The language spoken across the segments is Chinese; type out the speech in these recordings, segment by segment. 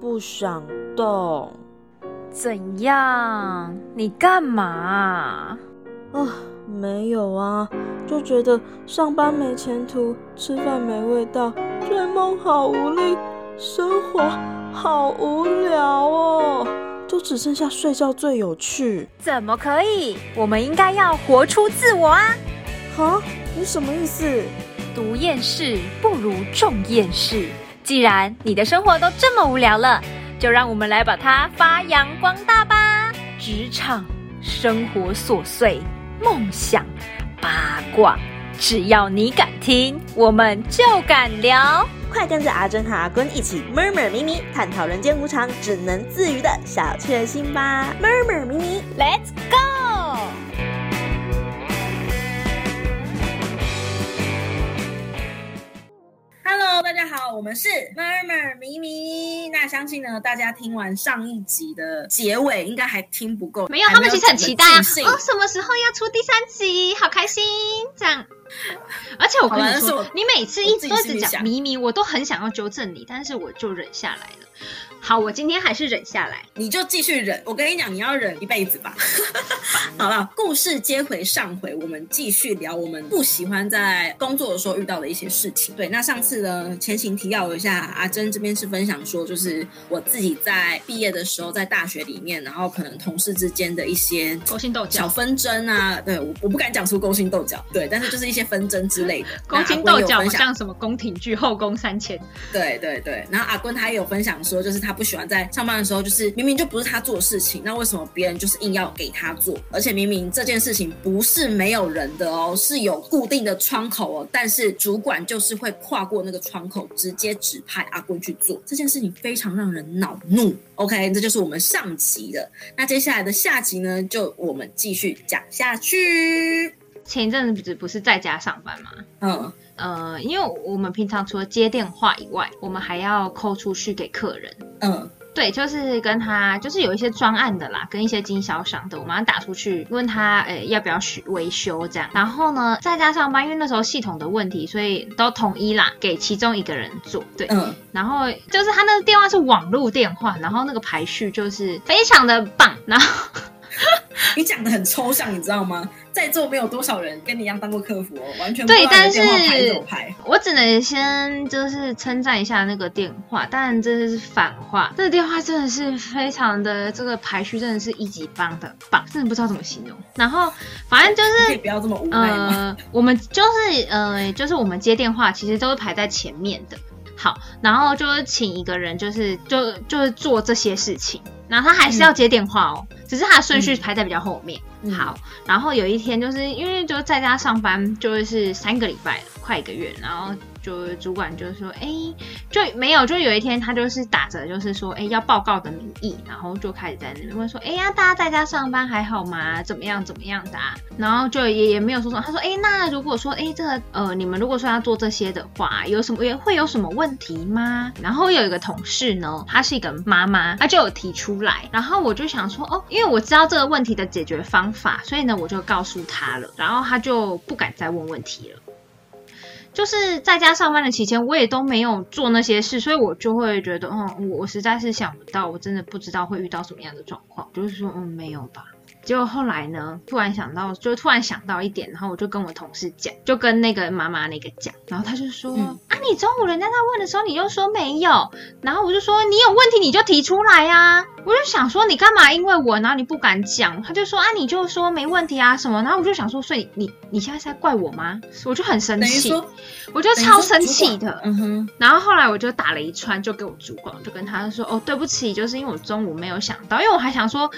不想动。怎样？你干嘛？啊，没有啊，就觉得上班没前途，吃饭没味道，追梦好无力，生活好无聊哦，就只剩下睡觉最有趣。怎么可以？我们应该要活出自我啊！哈，你什么意思？读厌世不如种厌世。既然你的生活都这么无聊了，就让我们来把它发扬光大吧！职场、生活琐碎、梦想、八卦，只要你敢听，我们就敢聊。快跟着阿珍和阿坤一起 murmur 咪咪，探讨人间无常，只能自娱的小确幸吧！murmur 咪咪，Let's go！好，我们是 Murmur 咪咪。那相信呢，大家听完上一集的结尾，应该还听不够。没有，他们其实很期待啊！哦，什么时候要出第三集？好开心！这样，而且我跟你说，你每次一直都只讲咪咪，我都很想要纠正你，但是我就忍下来了。好，我今天还是忍下来，你就继续忍。我跟你讲，你要忍一辈子吧。好了，故事接回上回，我们继续聊我们不喜欢在工作的时候遇到的一些事情。对，那上次呢，前情提要一下，阿珍这边是分享说，就是我自己在毕业的时候，在大学里面，然后可能同事之间的一些勾心斗角、小纷争啊。对，我我不敢讲出勾心斗角，对，但是就是一些纷争之类的。勾心斗角像什么宫廷剧后宫三千。对对对，然后阿坤他也有分享说，就是他。他不喜欢在上班的时候，就是明明就不是他做的事情，那为什么别人就是硬要给他做？而且明明这件事情不是没有人的哦，是有固定的窗口哦，但是主管就是会跨过那个窗口，直接指派阿贵去做这件事情，非常让人恼怒。OK，这就是我们上集的。那接下来的下集呢，就我们继续讲下去。前一阵子不是在家上班吗？嗯。呃，因为我们平常除了接电话以外，我们还要扣出去给客人。嗯，对，就是跟他就是有一些专案的啦，跟一些经销商的，我们要打出去问他，诶，要不要许维修这样。然后呢，再加上班，因为那时候系统的问题，所以都统一啦，给其中一个人做。对，嗯。然后就是他那个电话是网络电话，然后那个排序就是非常的棒。然后 你讲的很抽象，你知道吗？在座没有多少人跟你一样当过客服哦，完全对，但是我只能先就是称赞一下那个电话，但这是反话，这个电话真的是非常的这个排序真的是一级棒的棒，真的不知道怎么形容。然后反正就是不要这么无奈呃？我们就是呃，就是我们接电话其实都是排在前面的。好，然后就是请一个人，就是就就是做这些事情，然后他还是要接电话哦，只是他的顺序排在比较后面。好，然后有一天就是因为就在家上班，就是三个礼拜了，快一个月，然后。就主管就说，哎，就没有，就有一天他就是打着就是说，哎，要报告的名义，然后就开始在那边问说，哎呀，大家在家上班还好吗？怎么样怎么样的？然后就也也没有说什么。他说，哎，那如果说，哎，这个呃，你们如果说要做这些的话，有什么也会有什么问题吗？然后有一个同事呢，她是一个妈妈，她就有提出来，然后我就想说，哦，因为我知道这个问题的解决方法，所以呢，我就告诉她了，然后她就不敢再问问题了。就是在家上班的期间，我也都没有做那些事，所以我就会觉得，嗯，我我实在是想不到，我真的不知道会遇到什么样的状况，就是说，嗯，没有吧。结果后来呢，突然想到，就突然想到一点，然后我就跟我同事讲，就跟那个妈妈那个讲，然后他就说，啊，你中午人家在问的时候，你又说没有，然后我就说，你有问题你就提出来呀，我就想说，你干嘛？因为我，然后你不敢讲，他就说，啊，你就说没问题啊什么，然后我就想说，所以你你现在是在怪我吗？我就很生气，我就超生气的，嗯哼，然后后来我就打了一串，就给我主管，就跟他说，哦，对不起，就是因为我中午没有想到，因为我还想说。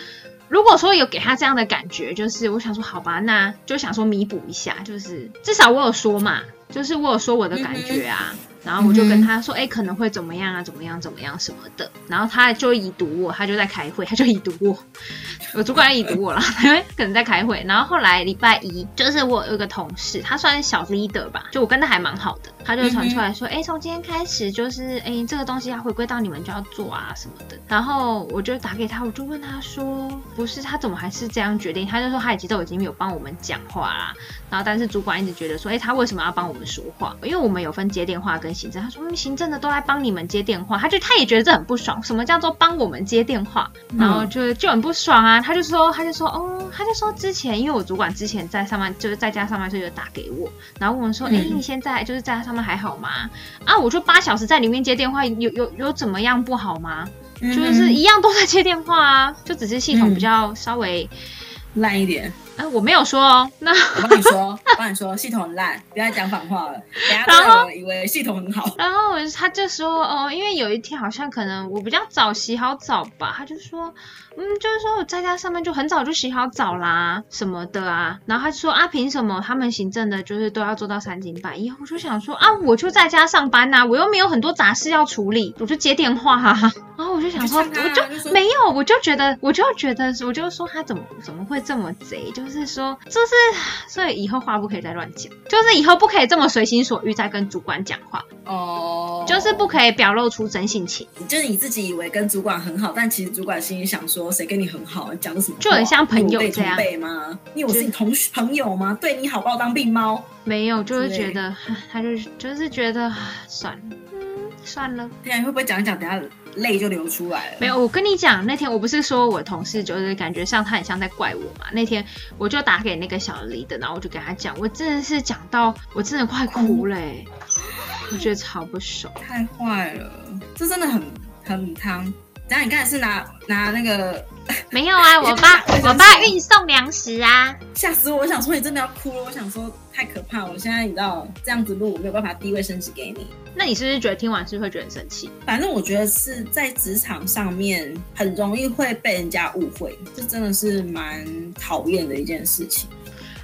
如果说有给他这样的感觉，就是我想说，好吧，那就想说弥补一下，就是至少我有说嘛，就是我有说我的感觉啊。然后我就跟他说，哎，可能会怎么样啊，怎么样，怎么样什么的。然后他就已读我，他就在开会，他就已读我。我主管已读我了，因 为可能在开会。然后后来礼拜一，就是我有一个同事，他算是小 leader 吧，就我跟他还蛮好的，他就传出来说，哎，从今天开始，就是哎，这个东西要回归到你们就要做啊什么的。然后我就打给他，我就问他说，不是，他怎么还是这样决定？他就说他已经都已经没有帮我们讲话啦。然后但是主管一直觉得说，哎，他为什么要帮我们说话？因为我们有分接电话跟跟行政，他说嗯行政的都来帮你们接电话，他就他也觉得这很不爽，什么叫做帮我们接电话？然后就就很不爽啊，他就说他就说哦，他就说之前因为我主管之前在上班就是在家上班，时候就打给我，然后问我说，哎、嗯你现在就是在家上班还好吗？啊，我就八小时在里面接电话，有有有怎么样不好吗？嗯就是一样都在接电话啊，就只是系统比较稍微，烂一点。呃，我没有说哦，那我帮你说，我帮你说，系统很烂，不要再讲反话了。等下以为系统很好。然后我他就说哦，因为有一天好像可能我比较早洗好澡吧，他就说，嗯，就是说我在家上班就很早就洗好澡啦什么的啊。然后他就说啊，凭什么他们行政的就是都要做到三更半夜？我就想说啊，我就在家上班呐、我又没有很多杂事要处理，我就接电话哈、然后我就想说，我就就没有，我就觉得，我就觉得，我就说他怎么怎么会这么贼？就是说，就是所以以后话不可以再乱讲，就是以后不可以这么随心所欲在跟主管讲话。哦，就是不可以表露出真性情，就是你自己以为跟主管很好，但其实主管心里想说，谁跟你很好，你讲的什么？就很像朋友这样吗？你以为我是你同学朋友吗？对你好，把我当病猫？没有，就是觉得他就是就是觉得算了，嗯，算了。天啊，你会不会讲一讲，等下泪就流出来了？没有，我跟你讲，那天我不是说我同事就是感觉像他很像在怪我嘛？那天我就打给那个小李的，然后我就跟他讲，我真的是讲到我真的快哭了、欸，我觉得超不爽。太坏了，这真的很很汤。等下你刚才是拿拿那个 没有啊，我爸我爸运送粮食啊，吓死我！我想说你真的要哭了，我想说太可怕了。我现在你知道这样子录，我没有办法递卫生纸给你。那你是不是觉得听完是会觉得很生气？反正我觉得是在职场上面很容易会被人家误会，这真的是蛮讨厌的一件事情。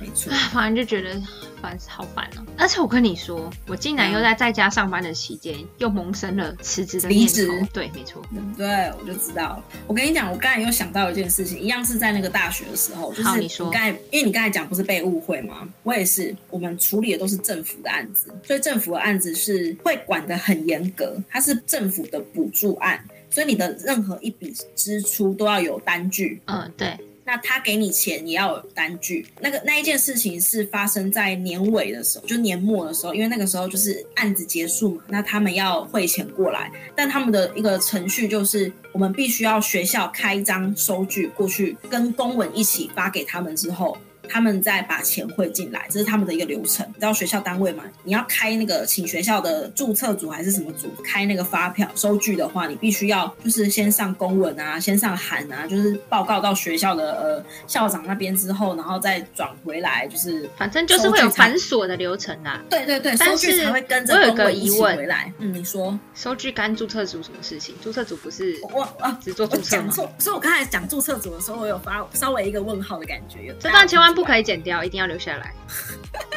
没错，唉，反正就觉得烦，好烦哦、而且我跟你说，我竟然又在在家上班的期间，又萌生了辞职的念离职头。对，没错。对，我就知道了。我跟你讲，我刚才又想到一件事情，一样是在那个大学的时候，就是你说刚才，因为你刚才讲不是被误会吗？我也是，我们处理的都是政府的案子，所以政府的案子是会管得很严格，它是政府的补助案，所以你的任何一笔支出都要有单据。嗯，对，那他给你钱也要有单据。那个那一件事情是发生在年尾的时候，就年末的时候，因为那个时候就是案子结束嘛，那他们要汇钱过来，但他们的一个程序就是我们必须要学校开一张收据过去，跟公文一起发给他们之后。他们再把钱汇进来，这是他们的一个流程。你知道学校单位嘛？你要开那个请学校的注册组还是什么组开那个发票收据的话，你必须要就是先上公文啊，先上函啊，就是报告到学校的呃校长那边之后，然后再转回来，就是反正就是会有繁琐的流程啦。对对对，但收据是才会跟着公文一起回来。嗯，你说收据干注册组什么事情？注册组不是我啊。只做注册吗？所以我刚才讲注册组的时候，我有发稍微一个问号的感觉。有这段千万不可以，剪掉，一定要留下来。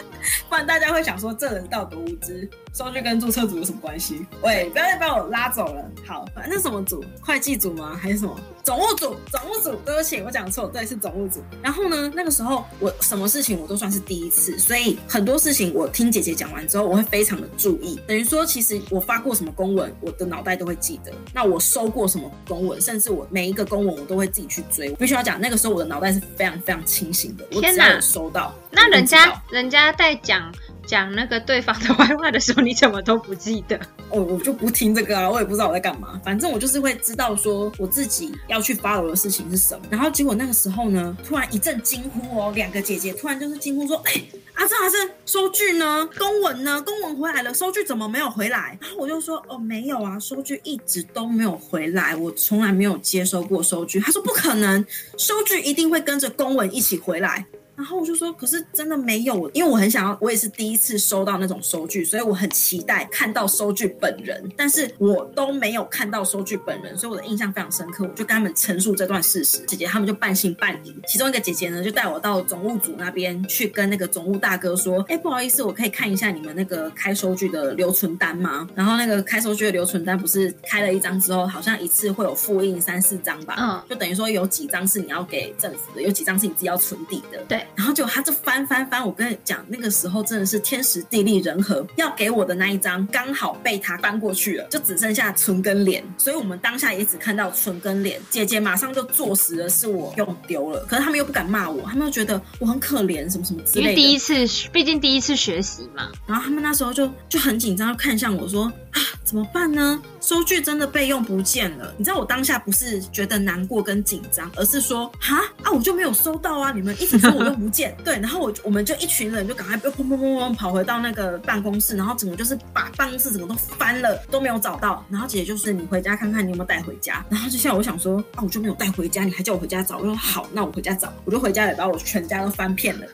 不然大家会想说这人道德无知。收据跟注册组有什么关系？喂，不要再把我拉走了。好，反正什么组？会计组吗？还是什么？总务组？总务组？对不起，我讲错，对，是总务组。然后呢，那个时候我什么事情我都算是第一次，所以很多事情我听姐姐讲完之后，我会非常的注意。等于说，其实我发过什么公文，我的脑袋都会记得。那我收过什么公文，甚至我每一个公文我都会自己去追。我必须要讲，那个时候我的脑袋是非常非常清醒的。我只要有收到，那人家人家在讲讲那个对方的坏话的时候，你怎么都不记得？哦我就不听这个啊，我也不知道我在干嘛。反正我就是会知道说我自己要去 follow 的事情是什么。然后结果那个时候呢，突然一阵惊呼哦，两个姐姐突然就是惊呼说：“哎、阿正阿正，收据呢？公文呢？公文回来了，收据怎么没有回来？”然后我就说：“哦，没有啊，收据一直都没有回来，我从来没有接收过收据。”他说：“不可能，收据一定会跟着公文一起回来。”然后我就说，可是真的没有，因为我很想要，我也是第一次收到那种收据，所以我很期待看到收据本人，但是我都没有看到收据本人，所以我的印象非常深刻。我就跟他们陈述这段事实，姐姐他们就半信半疑。其中一个姐姐呢，就带我到总务组那边去跟那个总务大哥说，哎，不好意思，我可以看一下你们那个开收据的留存单吗？然后那个开收据的留存单不是开了一张之后，好像一次会有复印三四张吧？嗯就等于说有几张是你要给政府的，有几张是你自己要存底的。对，然后就他就翻翻翻，我跟你讲，那个时候真的是天时地利人和，要给我的那一张刚好被他翻过去了，就只剩下唇跟脸，所以我们当下也只看到唇跟脸。姐姐马上就坐实了是我用丢了，可是他们又不敢骂我，他们又觉得我很可怜，什么什么之类因为。第一次，毕竟第一次学习嘛。然后他们那时候就就很紧张，看向我说啊，怎么办呢？收据真的备用不见了。你知道我当下不是觉得难过跟紧张，而是说哈啊，我就没有收到啊，你们一直说我用不见，对，然后我我们就一群人就赶快砰砰砰砰砰跑回到那个办公室，然后整个就是把办公室整个都翻了，都没有找到。然后姐姐就是你回家看看你有没有带回家。然后就像我想说啊，我就没有带回家，你还叫我回家找，我说好，那我回家找，我就回家也把我全家都翻遍了。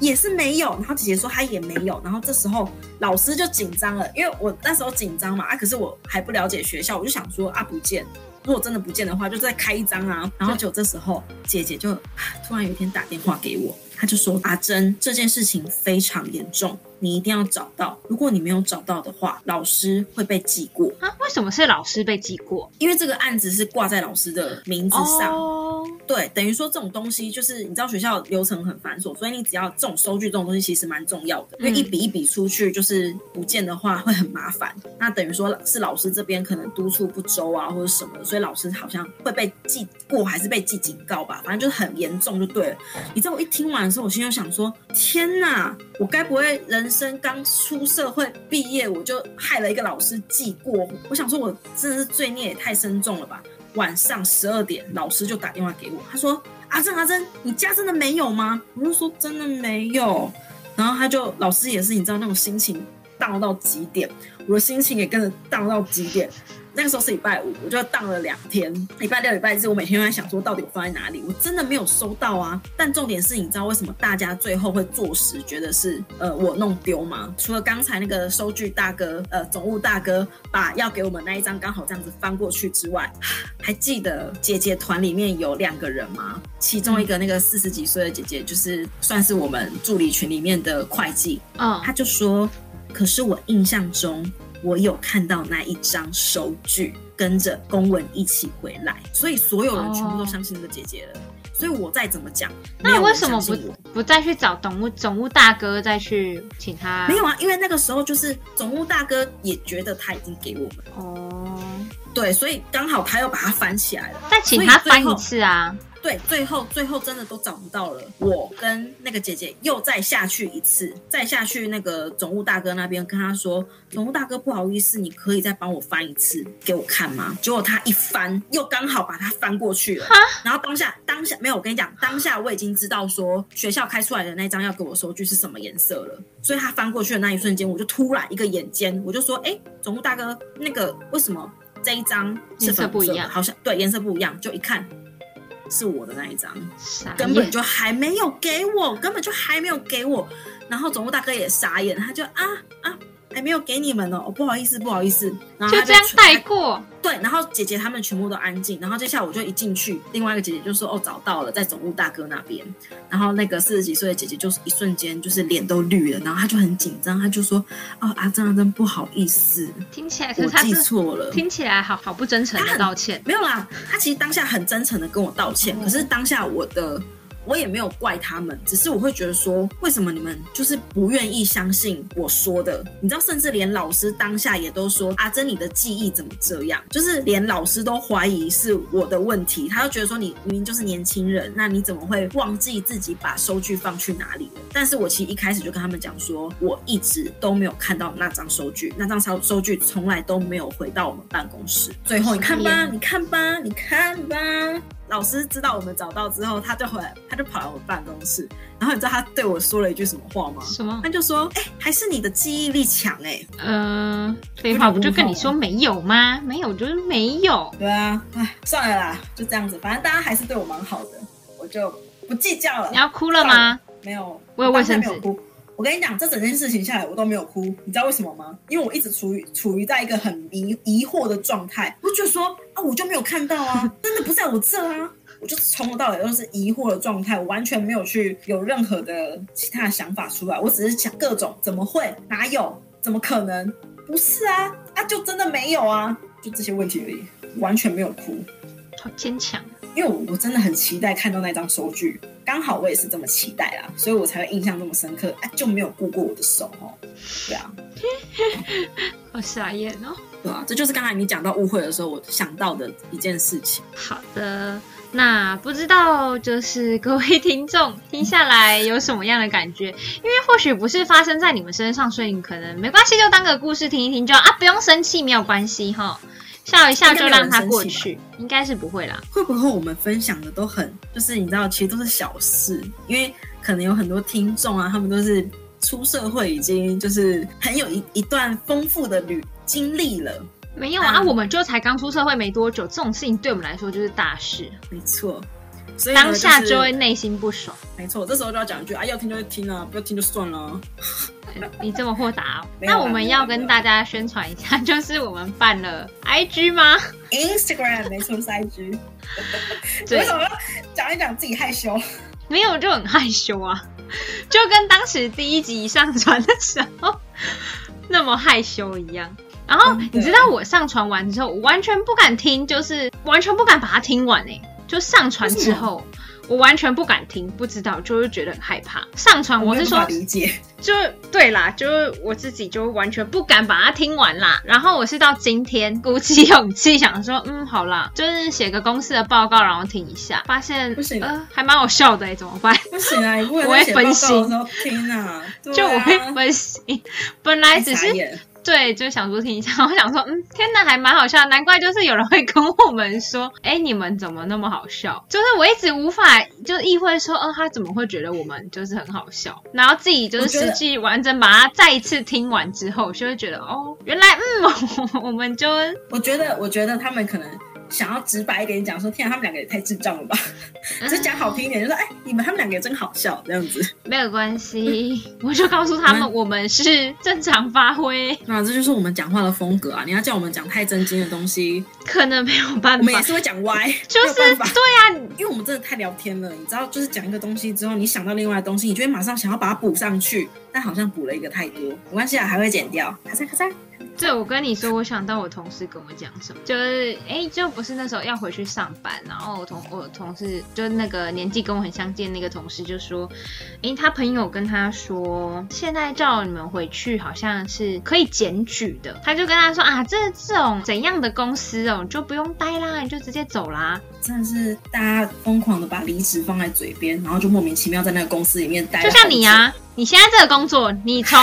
也是没有，然后姐姐说她也没有，然后这时候老师就紧张了，因为我那时候紧张嘛，啊，可是我还不了解学校，我就想说啊不见，如果真的不见的话，就再开一张啊，然后就这时候姐姐就啊突然有一天打电话给我，她就说阿珍这件事情非常严重，你一定要找到，如果你没有找到的话，老师会被记过，啊，为什么是老师被记过？因为这个案子是挂在老师的名字上。哦，对，等于说这种东西就是你知道学校流程很繁琐，所以你只要这种收据这种东西其实蛮重要的，因为一笔一笔出去就是不见的话会很麻烦。那等于说是老师这边可能督促不周啊或者什么的，所以老师好像会被记过还是被记警告吧，反正就是很严重就对了。你知道我一听完的时候，我心就想说：天哪，我该不会人生刚出社会毕业我就害了一个老师记过？我想说我真的是罪孽也太深重了吧。晚上十二点，老师就打电话给我，他说：“阿珍，阿珍，你家真的没有吗？”我就说：“真的没有。”然后他就老师也是，你知道那种心情荡到极点，我的心情也跟着荡到极点。那个时候是礼拜五，我就荡了两天。礼拜六、礼拜日，我每天都在想说，到底我放在哪里？我真的没有收到啊。但重点是，你知道为什么大家最后会坐实觉得是呃我弄丢吗？除了刚才那个收据大哥，呃总务大哥把要给我们那一张刚好这样子翻过去之外，还记得姐姐团里面有两个人吗？其中一个那个四十几岁的姐姐，就是算是我们助理群里面的会计，嗯，他就说：“可是我印象中，我有看到那一张收据跟着公文一起回来，所以所有人全部都相信这个姐姐了。所以我再怎么讲，那有人为什么不不再去找总务总务大哥再去请他？没有啊？因为那个时候就是总务大哥也觉得他已经给我们，哦，对，所以刚好他又把它翻起来了。再请他翻一次啊。对，最后最后真的都找不到了。我跟那个姐姐又再下去一次，再下去那个总务大哥那边跟他说：“总务大哥，不好意思，你可以再帮我翻一次给我看吗？”结果他一翻，又刚好把它翻过去了。然后当下当下没有，我跟你讲，当下我已经知道说学校开出来的那张要给我收据是什么颜色了，所以他翻过去的那一瞬间，我就突然一个眼尖，我就说：“哎，总务大哥，那个为什么这一张是颜色不一样好像对颜色不一样，就一看。”是我的那一张，根本，就还没有给我，根本就还没有给我。然后总务大哥也傻眼，他就啊啊，还没有给你们哦，哦不好意思，不好意思。然后他就这样全带过。对，然后姐姐他们全部都安静，然后接下来我就一进去，另外一个姐姐就说哦找到了，在总务大哥那边。然后那个四十几岁的姐姐就是一瞬间就是脸都绿了，然后她就很紧张，她就说哦阿珍阿珍不好意思，听起来，可我记是她是错了。听起来好好不真诚的道歉。没有啦，她其实当下很真诚的跟我道歉，可是当下我的我也没有怪他们，只是我会觉得说，为什么你们就是不愿意相信我说的？你知道，甚至连老师当下也都说阿珍你的记忆怎么这样？就是连老师都怀疑是我的问题，他就觉得说你明明就是年轻人，那你怎么会忘记自己把收据放去哪里了？但是我其实一开始就跟他们讲说，我一直都没有看到那张收据，那张收收据从来都没有回到我们办公室。最后你看吧，你看吧，你看吧。老师知道我们找到之后，他就回来，他就跑来我们办公室，然后你知道他对我说了一句什么话吗？什么他？就说：“哎、还是你的记忆力强哎、呃，废话，不就跟你说没有吗？没有就是没有。对啊，哎，算了啦，就这样子，反正大家还是对我蛮好的，我就不计较了你。要哭了吗？没有，我有卫生纸。我跟你讲，这整件事情下来，我都没有哭，你知道为什么吗？因为我一直处于处于在一个很疑疑惑的状态，我就说啊，我就没有看到啊，真的不在我这啊，我就从头到尾都是疑惑的状态，我完全没有去有任何的其他的想法出来，我只是想各种怎么会哪有，怎么可能？不是啊，啊就真的没有啊，就这些问题而已，完全没有哭。好坚强。因为我我真的很期待看到那张收据，刚好我也是这么期待啦，所以我才会印象这么深刻。哎，就没有顾过我的手哦。对啊，好傻眼哦。对啊，这就是刚才你讲到误会的时候，我想到的一件事情。好的，那不知道就是各位听众听下来有什么样的感觉？因为或许不是发生在你们身上，所以你可能没关系，就当个故事听一听就啊，不用生气，没有关系哈，笑一笑就让它过去，应该是不会啦。会不会我们分享的都很，就是你知道，其实都是小事，因为可能有很多听众啊，他们都是出社会已经就是很有一一段丰富的旅。经历了没有啊？我们就才刚出社会没多久，这种事情对我们来说就是大事。没错，所以当下就会内心不爽。没错，这时候就要讲一句啊，要听就听啊，不要听就算了。你这么豁达，那我们要跟大家宣传一下，就是我们办了 IG 吗？Instagram 没错是 IG。为什么要讲一讲自己害羞？没有，就很害羞啊，就跟当时第一集上传的时候 那么害羞一样。然后你知道我上传完之后，我完全不敢听，就是完全不敢把它听完哎。就上传之后，我完全不敢听，不知道就是觉得很害怕。上传我是说理解，就对啦，就是我自己就完全不敢把它听完啦。然后我是到今天鼓起勇气想说，嗯，好啦，就是写个公司的报告，然后听一下，发现不行，呃，还蛮好笑的哎，怎么办？不行啊，我会分心，听啊，就我会分心，本来只是。对，就想说听一下，我想说，嗯，天哪，还蛮好笑，难怪就是有人会跟我们说，哎，你们怎么那么好笑？就是我一直无法就意会说，哦，他怎么会觉得我们就是很好笑？然后自己就是实际完整把它再一次听完之后，就会觉得，哦，原来，嗯，我们就，我觉得，我觉得他们可能。想要直白一点讲说，天啊，他们两个也太智障了吧！只是讲好听一点，就说，哎，你们他们两个也真好笑，这样子。没有关系，我就告诉他们，我们是正常发挥。那这就是我们讲话的风格啊！你要叫我们讲太正经的东西，可能没有办法。我们也是会讲歪，就是对啊，因为我们真的太聊天了。你知道，就是讲一个东西之后，你想到另外的东西，你就会马上想要把它补上去，但好像补了一个太多，没关系啊，还会剪掉。咔嚓咔嚓。对，我跟你说，我想到我同事跟我讲什么，就是哎，就不是那时候要回去上班，然后我同我同事就那个年纪跟我很相近那个同事就说，哎，他朋友跟他说，现在叫你们回去好像是可以检举的，他就跟他说啊，这这种怎样的公司哦，就不用待啦，你就直接走啦。真的是大家疯狂的把离职放在嘴边，然后就莫名其妙在那个公司里面待。就像你啊，你现在这个工作，你从。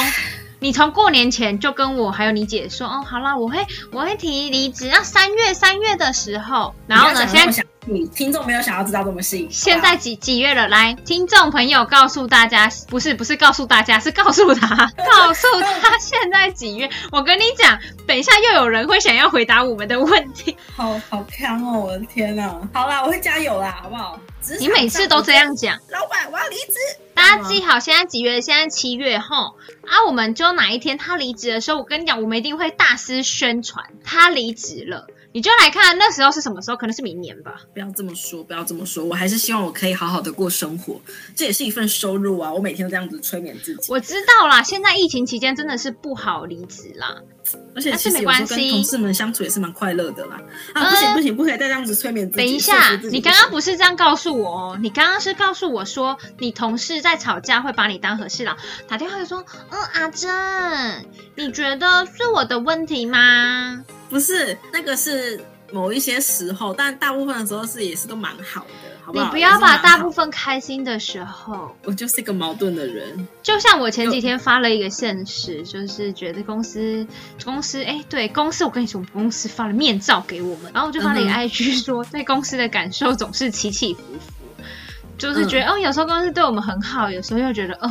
你从过年前就跟我还有你姐说，哦，好啦，我会我会提离职，要三月三月的时候，然后呢，现在你听众没有想要知道这么细，现在几几月了？来，听众朋友告诉大家，不是不是告诉大家，是告诉他，告诉他现在几月？我跟你讲，等一下又有人会想要回答我们的问题，好好看哦，我的天哪！好啦，我会加油啦，好不好？你每次都这样讲，老板，我要离职。大家记好，现在几月？现在七月后啊，我们就哪一天他离职的时候，我跟你讲，我们一定会大肆宣传他离职了。你就来看那时候是什么时候？可能是明年吧。不要这么说，不要这么说，我还是希望我可以好好的过生活，这也是一份收入啊。我每天都这样子催眠自己。我知道啦，现在疫情期间真的是不好离职啦。而且其实有时候跟同事们相处也是蛮快乐的啦。啊，不行不行，不可以再这样子催眠自己。等一下，你刚刚不是这样告诉我哦？你刚刚是告诉我说，你同事在吵架会把你当和事佬，打电话就说，嗯，阿珍，你觉得是我的问题吗？不是，那个是某一些时候，但大部分的时候是也是都蛮好的。好不好你不要把大部分开心的时候，我就是一个矛盾的人。就像我前几天发了一个现实，就是觉得公司公司哎，对公司，我跟你说，公司发了面罩给我们，然后我就发了一个 IG 说，对公司的感受总是起起伏伏，就是觉得哦，有时候公司对我们很好，有时候又觉得哦，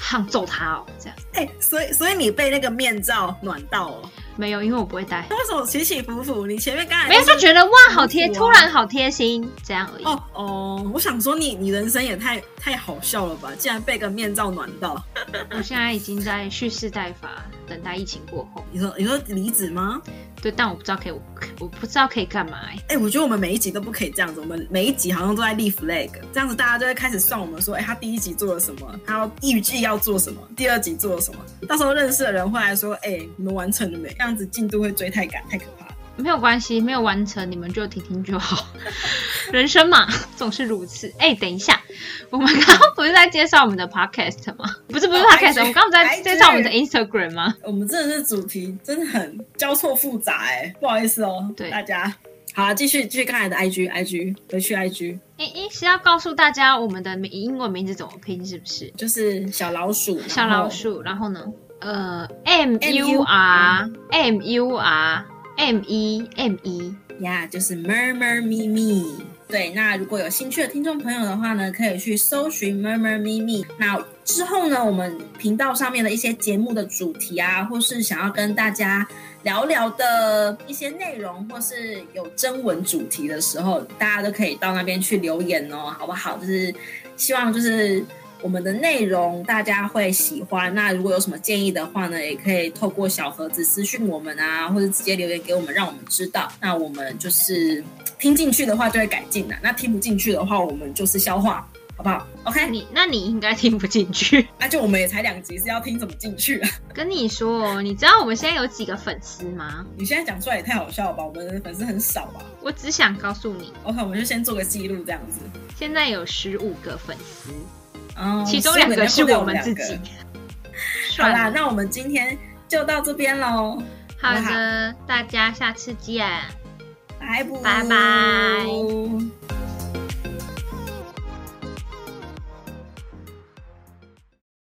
想揍他哦，这样。哎，所以所以你被那个面罩暖到哦。没有，因为我不会戴。为什么起起伏伏？你前面刚才没有就觉得哇，好贴，突然好贴心，这样而已。哦哦，我想说你，你人生也太太好笑了吧？竟然被个面罩暖到。我现在已经在蓄势待发，等待疫情过后。你说你说离职吗？对，但我不知道可以，我不知道可以干嘛。哎，我觉得我们每一集都不可以这样子，我们每一集好像都在立 flag，这样子大家就会开始算我们说，哎，他第一集做了什么？他预计要做什么？第二集做了什么？到时候认识的人会来说，哎，你们完成了没？这样子进度会追太赶，太可怕。没有关系，没有完成你们就听听就好。人生嘛，总是如此。哎，等一下，我们刚刚不是在介绍我们的 podcast 吗？不是，不是 podcast，我们刚刚在介绍我们的 Instagram 吗？我们真的是主题真的很交错复杂哎，不好意思哦，对大家。好，继续继续刚才的 IG，IG 回去 IG。哎哎，是要告诉大家我们的英文名字怎么拼，是不是？就是小老鼠，小老鼠，然后呢？呃，M U R M U R M E M E 呀，就是 Murmur Me Me。对，那如果有兴趣的听众朋友的话呢，可以去搜寻 Murmur Me Me。那之后呢，我们频道上面的一些节目的主题啊，或是想要跟大家聊聊的一些内容，或是有征文主题的时候，大家都可以到那边去留言哦，好不好？就是希望就是我们的内容大家会喜欢。那如果有什么建议的话呢，也可以透过小盒子私讯我们啊，或者直接留言给我们，让我们知道。那我们就是听进去的话就会改进的，那听不进去的话，我们就是消化。好不好？OK，你那你应该听不进去，那就我们也才两集，是要听怎么进去啊？跟你说，你知道我们现在有几个粉丝吗？你现在讲出来也太好笑了吧？我们的粉丝很少吧？我只想告诉你，OK，我们就先做个记录这样子。现在有十五个粉丝，哦，其中两个是我们自己。好啦，那我们今天就到这边喽。好的，大家下次见，拜拜拜。